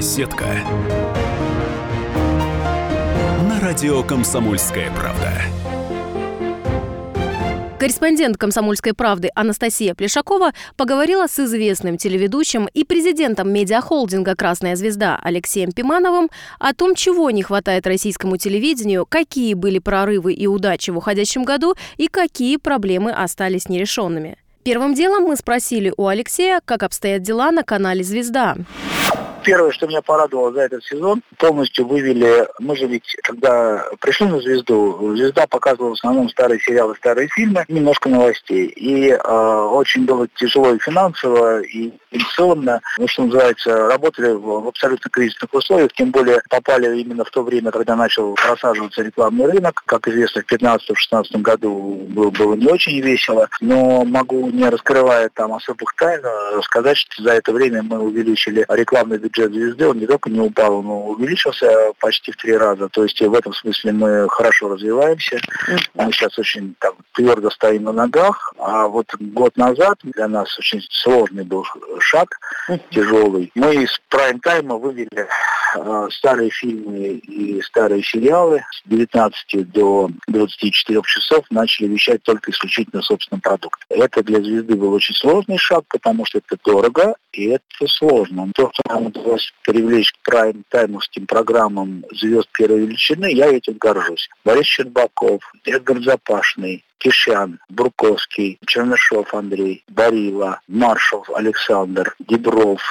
Беседка. На радио «Комсомольская правда». Корреспондент «Комсомольской правды» Анастасия Плешакова поговорила с известным телеведущим и президентом медиахолдинга «Красная звезда» Алексеем Пимановым о том, чего не хватает российскому телевидению, какие были прорывы и удачи в уходящем году и какие проблемы остались нерешенными. Первым делом мы спросили у Алексея, как обстоят дела на канале «Звезда». Первое, что меня порадовало за этот сезон, полностью вывели, мы же ведь, когда пришли на «Звезду», «Звезда» показывала в основном старые сериалы, старые фильмы, немножко новостей. И э, очень было тяжело и финансово, и инвестиционно, ну, что называется, работали в, в абсолютно кризисных условиях, тем более попали именно в то время, когда начал просаживаться рекламный рынок. Как известно, в 2015-2016 году было, было не очень весело, но могу, не раскрывая там особых тайн, сказать, что за это время мы увеличили рекламный бюджет звезды, он не только не упал, но увеличился почти в три раза. То есть в этом смысле мы хорошо развиваемся. Мы сейчас очень там, твердо стоим на ногах. А вот год назад для нас очень сложный был шаг, тяжелый. Мы из прайм-тайма вывели э, старые фильмы и старые сериалы с 19 до 24 часов начали вещать только исключительно собственным продуктом. Это для звезды был очень сложный шаг, потому что это дорого и это сложно. То, что нам удалось привлечь к прайм-таймовским программам звезд первой величины, я этим горжусь. Борис Щербаков, Эдгар Запашный, Кишян, Бурковский, Чернышов Андрей, Барила, Маршал Александр, Дебров.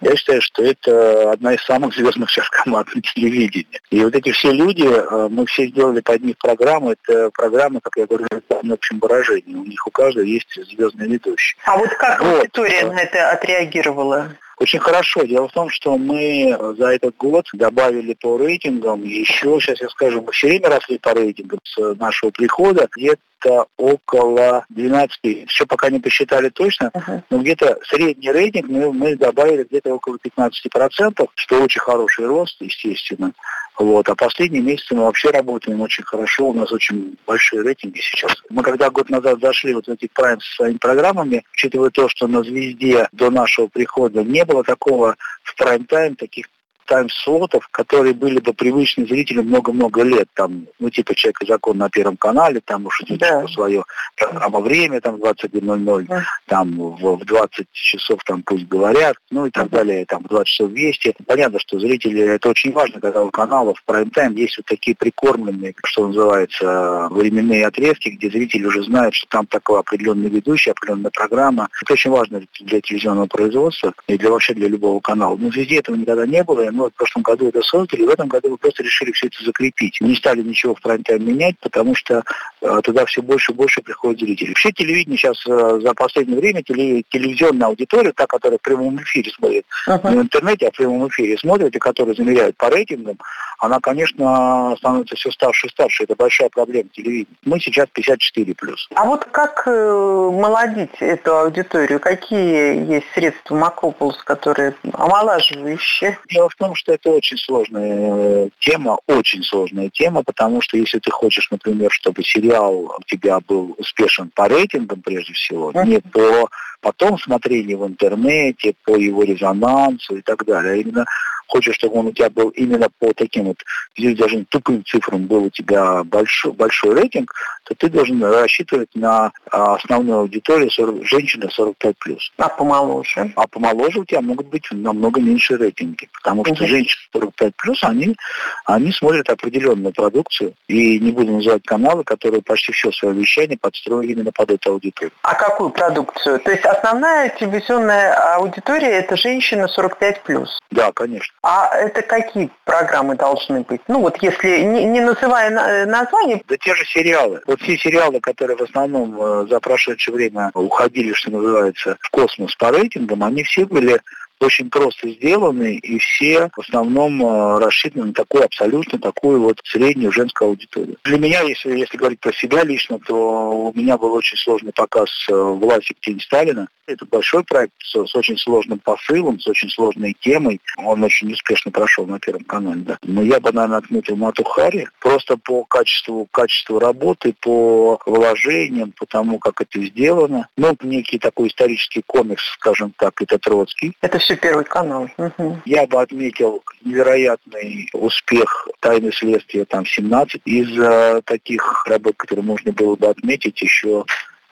Я считаю, что это одна из самых звездных сейчас команд на телевидении. И вот эти все люди, э, мы все сделали под них программу. Это программы, как я говорю, в общем выражении. У них у каждого есть звездный ведущий. А вот как вот. аудитория на это отреагировала? Очень хорошо. Дело в том, что мы за этот год добавили по рейтингам еще, сейчас я скажу, мы все время росли по рейтингам с нашего прихода, где-то около 12, еще пока не посчитали точно, uh-huh. но где-то средний рейтинг мы, мы добавили где-то около 15%, что очень хороший рост, естественно. Вот. А последние месяцы мы вообще работаем очень хорошо, у нас очень большие рейтинги сейчас. Мы когда год назад зашли вот в эти прайм со своими программами, учитывая то, что на «Звезде» до нашего прихода не было такого в прайм-тайм, таких тайм-слотов, которые были бы привычны зрителю много-много лет. Там, ну, типа «Человек и закон» на Первом канале, там уж идет да. свое программа «Время», там, 21.00, да. там, в, в 20 часов, там, пусть говорят, ну, и так далее, там, в 20 часов вести. Понятно, что зрители, это очень важно, когда у каналов в прайм-тайм есть вот такие прикормленные, что называется, временные отрезки, где зрители уже знают, что там такой определенный ведущий, определенная программа. Это очень важно для телевизионного производства и для вообще для любого канала. Но везде этого никогда не было, и мы в прошлом году это создали, в этом году мы просто решили все это закрепить. Не стали ничего в прайм-тайм менять, потому что э, туда все больше и больше приходят зрители. Вообще телевидение сейчас э, за последнее время, теле, телевизионная аудитория, та, которая в прямом эфире смотрит, uh-huh. не в интернете, а в прямом эфире смотрит, и которая замеряют по рейтингам, она, конечно, становится все старше и старше. Это большая проблема телевидения. Мы сейчас 54 плюс. А вот как э, молодить эту аудиторию? Какие есть средства Макрополус, которые омолаживающие? Дело в том, что это очень сложная э, тема, очень сложная тема, потому что если ты хочешь, например, чтобы сериал у тебя был успешен по рейтингам прежде всего, не по потом смотрению в интернете, по его резонансу и так далее, а именно хочешь, чтобы он у тебя был именно по таким вот, здесь даже тупым цифрам был у тебя большой, большой рейтинг, то ты должен рассчитывать на а, основную аудиторию 40, женщины 45+. А помоложе? А помоложе у тебя могут быть намного меньше рейтинги, потому что угу. женщины 45+, они, они смотрят определенную продукцию, и не буду называть каналы, которые почти все свое вещание подстроили именно под эту аудиторию. А какую продукцию? То есть основная телевизионная аудитория – это женщина 45+. Да, конечно. А это какие программы должны быть? Ну вот если, не, не называя название. Да те же сериалы. Вот все сериалы, которые в основном э, за прошедшее время уходили, что называется, в космос по рейтингам, они все были очень просто сделаны, и все в основном э, рассчитаны на такую абсолютно такую вот среднюю женскую аудиторию. Для меня, если, если говорить про себя лично, то у меня был очень сложный показ э, «Власик. Тень Сталина». Это большой проект с, с очень сложным посылом, с очень сложной темой. Он очень успешно прошел на Первом канале, да. Но я бы, наверное, отметил Мату Хари просто по качеству, качеству работы, по вложениям, по тому, как это сделано. Ну, некий такой исторический комикс, скажем так, это Троцкий. Это все Первый канал. Угу. Я бы отметил невероятный успех «Тайны следствия» там 17 из э, таких работ, которые можно было бы отметить еще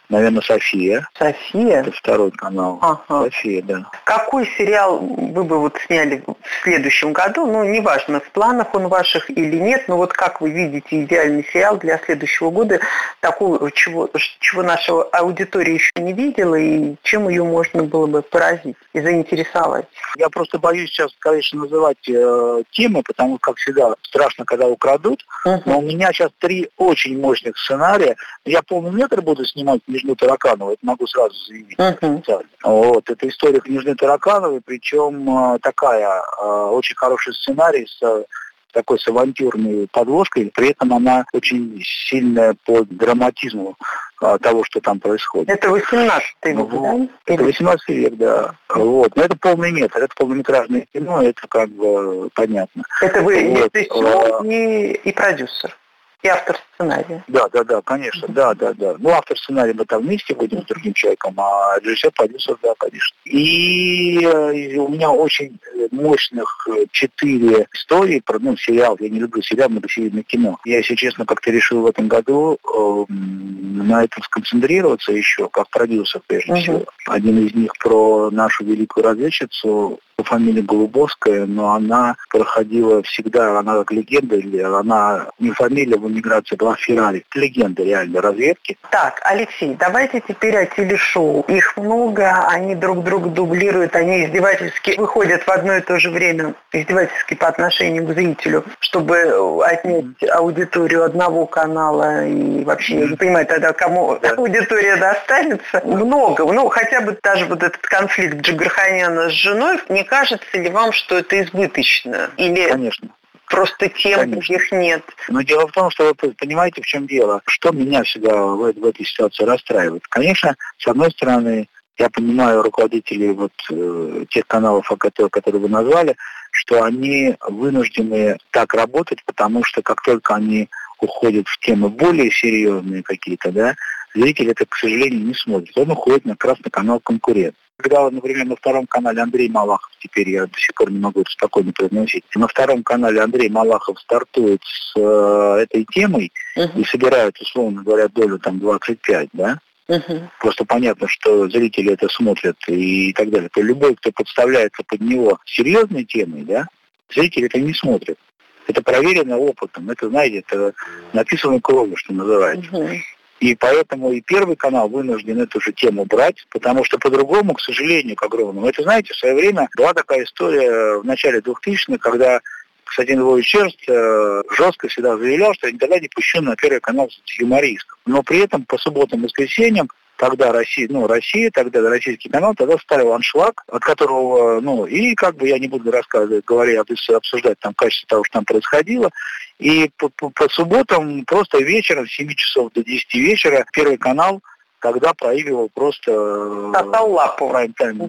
Наверное, София. София? Это второй канал. Ага. София, да. Какой сериал вы бы вот сняли в следующем году? Ну, неважно, в планах он ваших или нет, но вот как вы видите идеальный сериал для следующего года, такого, чего, чего наша аудитория еще не видела, и чем ее можно было бы поразить и заинтересовать? Я просто боюсь сейчас, конечно, называть э, темы, потому что, как всегда, страшно, когда украдут. Uh-huh. Но у меня сейчас три очень мощных сценария. Я полный метр буду снимать Княжны Таракановой, это могу сразу заявить. Uh-huh. Вот, это история Княжны Таракановой, причем э, такая, э, очень хороший сценарий с такой с авантюрной подложкой, при этом она очень сильная по драматизму а, того, что там происходит. Это 18 век, ну, да? Это 18 век, да. Вот. Но это полный метр, это полнометражное кино, это как бы понятно. Это вы вот. режиссер и, и продюсер и автор сценария. Да, да, да, конечно, mm-hmm. да, да, да. Ну, автор сценария мы там вместе будем с другим человеком, а режиссер, продюсер, да, конечно. И э, у меня очень мощных э, четыре истории про, ну, сериал, я не люблю сериал, многосерийное кино. Я, если честно, как-то решил в этом году э, на этом сконцентрироваться еще, как продюсер, прежде mm-hmm. всего. Один из них про нашу великую разведчицу по фамилии Голубовская, но она проходила всегда, она как легенда, или она не фамилия в эмиграции была Феррари. Легенда реально разведки. Так, Алексей, давайте теперь о телешоу. Их много, они друг друга дублируют, они издевательски выходят в одно и то же время, издевательски по отношению к зрителю, чтобы отнять аудиторию одного канала и вообще, я не понимаю тогда, кому да. аудитория достанется. Много, ну хотя бы даже вот этот конфликт Джигарханяна с женой, не кажется ли вам, что это избыточно? Или Конечно. Просто тем Конечно. их нет. Но дело в том, что вы понимаете, в чем дело. Что меня всегда в, в этой ситуации расстраивает? Конечно, с одной стороны, я понимаю руководителей вот э, тех каналов, о которых, которые вы назвали, что они вынуждены так работать, потому что как только они уходят в темы более серьезные какие-то, да, зритель это, к сожалению, не смотрит. Он уходит на красный канал конкурент. Когда, например, на втором канале Андрей Малахов, теперь я до сих пор не могу это спокойно произносить, на втором канале Андрей Малахов стартует с э, этой темой uh-huh. и собирает, условно говоря, долю там 25, да, uh-huh. Просто понятно, что зрители это смотрят и так далее. То любой, кто подставляется под него серьезной темой, да, зрители это не смотрят. Это проверено опытом, это, знаете, это написано кровью, что называется. Uh-huh. И поэтому и Первый канал вынужден эту же тему брать, потому что по-другому, к сожалению, к огромному. Это, знаете, в свое время была такая история в начале 2000-х, когда Константин Львович Черст э, жестко всегда заявлял, что я никогда не пущу на Первый канал юмористов. Но при этом по субботам и воскресеньям тогда Россия, ну, Россия, тогда российский канал, тогда ставил аншлаг, от которого, ну, и как бы я не буду рассказывать, говоря, обсуждать там качество того, что там происходило, и по, по, по субботам просто вечером, с 7 часов до 10 вечера, Первый канал тогда проигрывал просто... Татал лапу.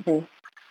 Угу.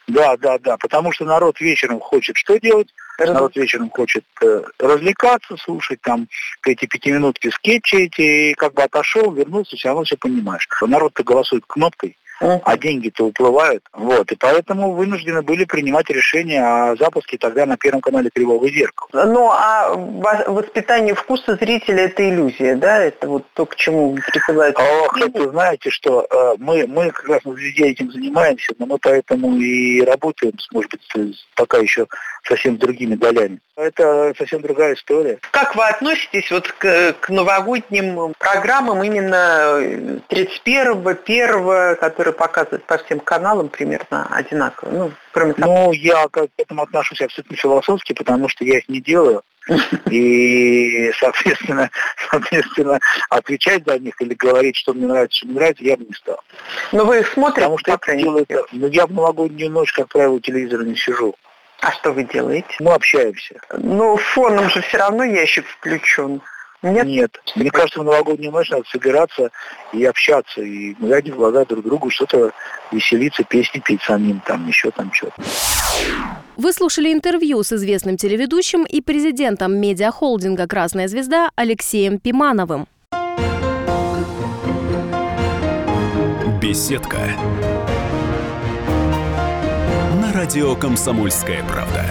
Да, да, да, потому что народ вечером хочет что делать? Народ вечером хочет э, развлекаться, слушать там эти пятиминутки скетчи эти, и как бы отошел, вернулся, все равно все понимаешь. Народ-то голосует кнопкой, а деньги-то уплывают. Вот. И поэтому вынуждены были принимать решение о запуске тогда на Первом канале «Кривого зеркала». Ну, а воспитание вкуса зрителя – это иллюзия, да? Это вот то, к чему призывают. Ох, это знаете, что э, мы, мы как раз везде этим занимаемся, но мы поэтому и работаем, может быть, пока еще совсем другими долями. Это совсем другая история. Как вы относитесь вот к, к новогодним программам именно 31-го, 1 которые показывают по всем каналам примерно одинаково? Ну, кроме того. Ну, я к этому отношусь абсолютно философски, потому что я их не делаю. И, соответственно, соответственно, отвечать за них или говорить, что мне нравится, что не нравится, я бы не стал. Но вы их смотрите? Потому что это. Ну, я в новогоднюю ночь, как правило, телевизора не сижу. А что вы делаете? Мы общаемся. Ну, фоном же все равно ящик включен. Нет? Нет. Мне кажется, в новогоднюю ночь надо собираться и общаться, и глядя в глаза друг другу, что-то веселиться, песни петь самим, там еще там что-то. Вы слушали интервью с известным телеведущим и президентом медиахолдинга «Красная звезда» Алексеем Пимановым. Беседка. На радио «Комсомольская правда».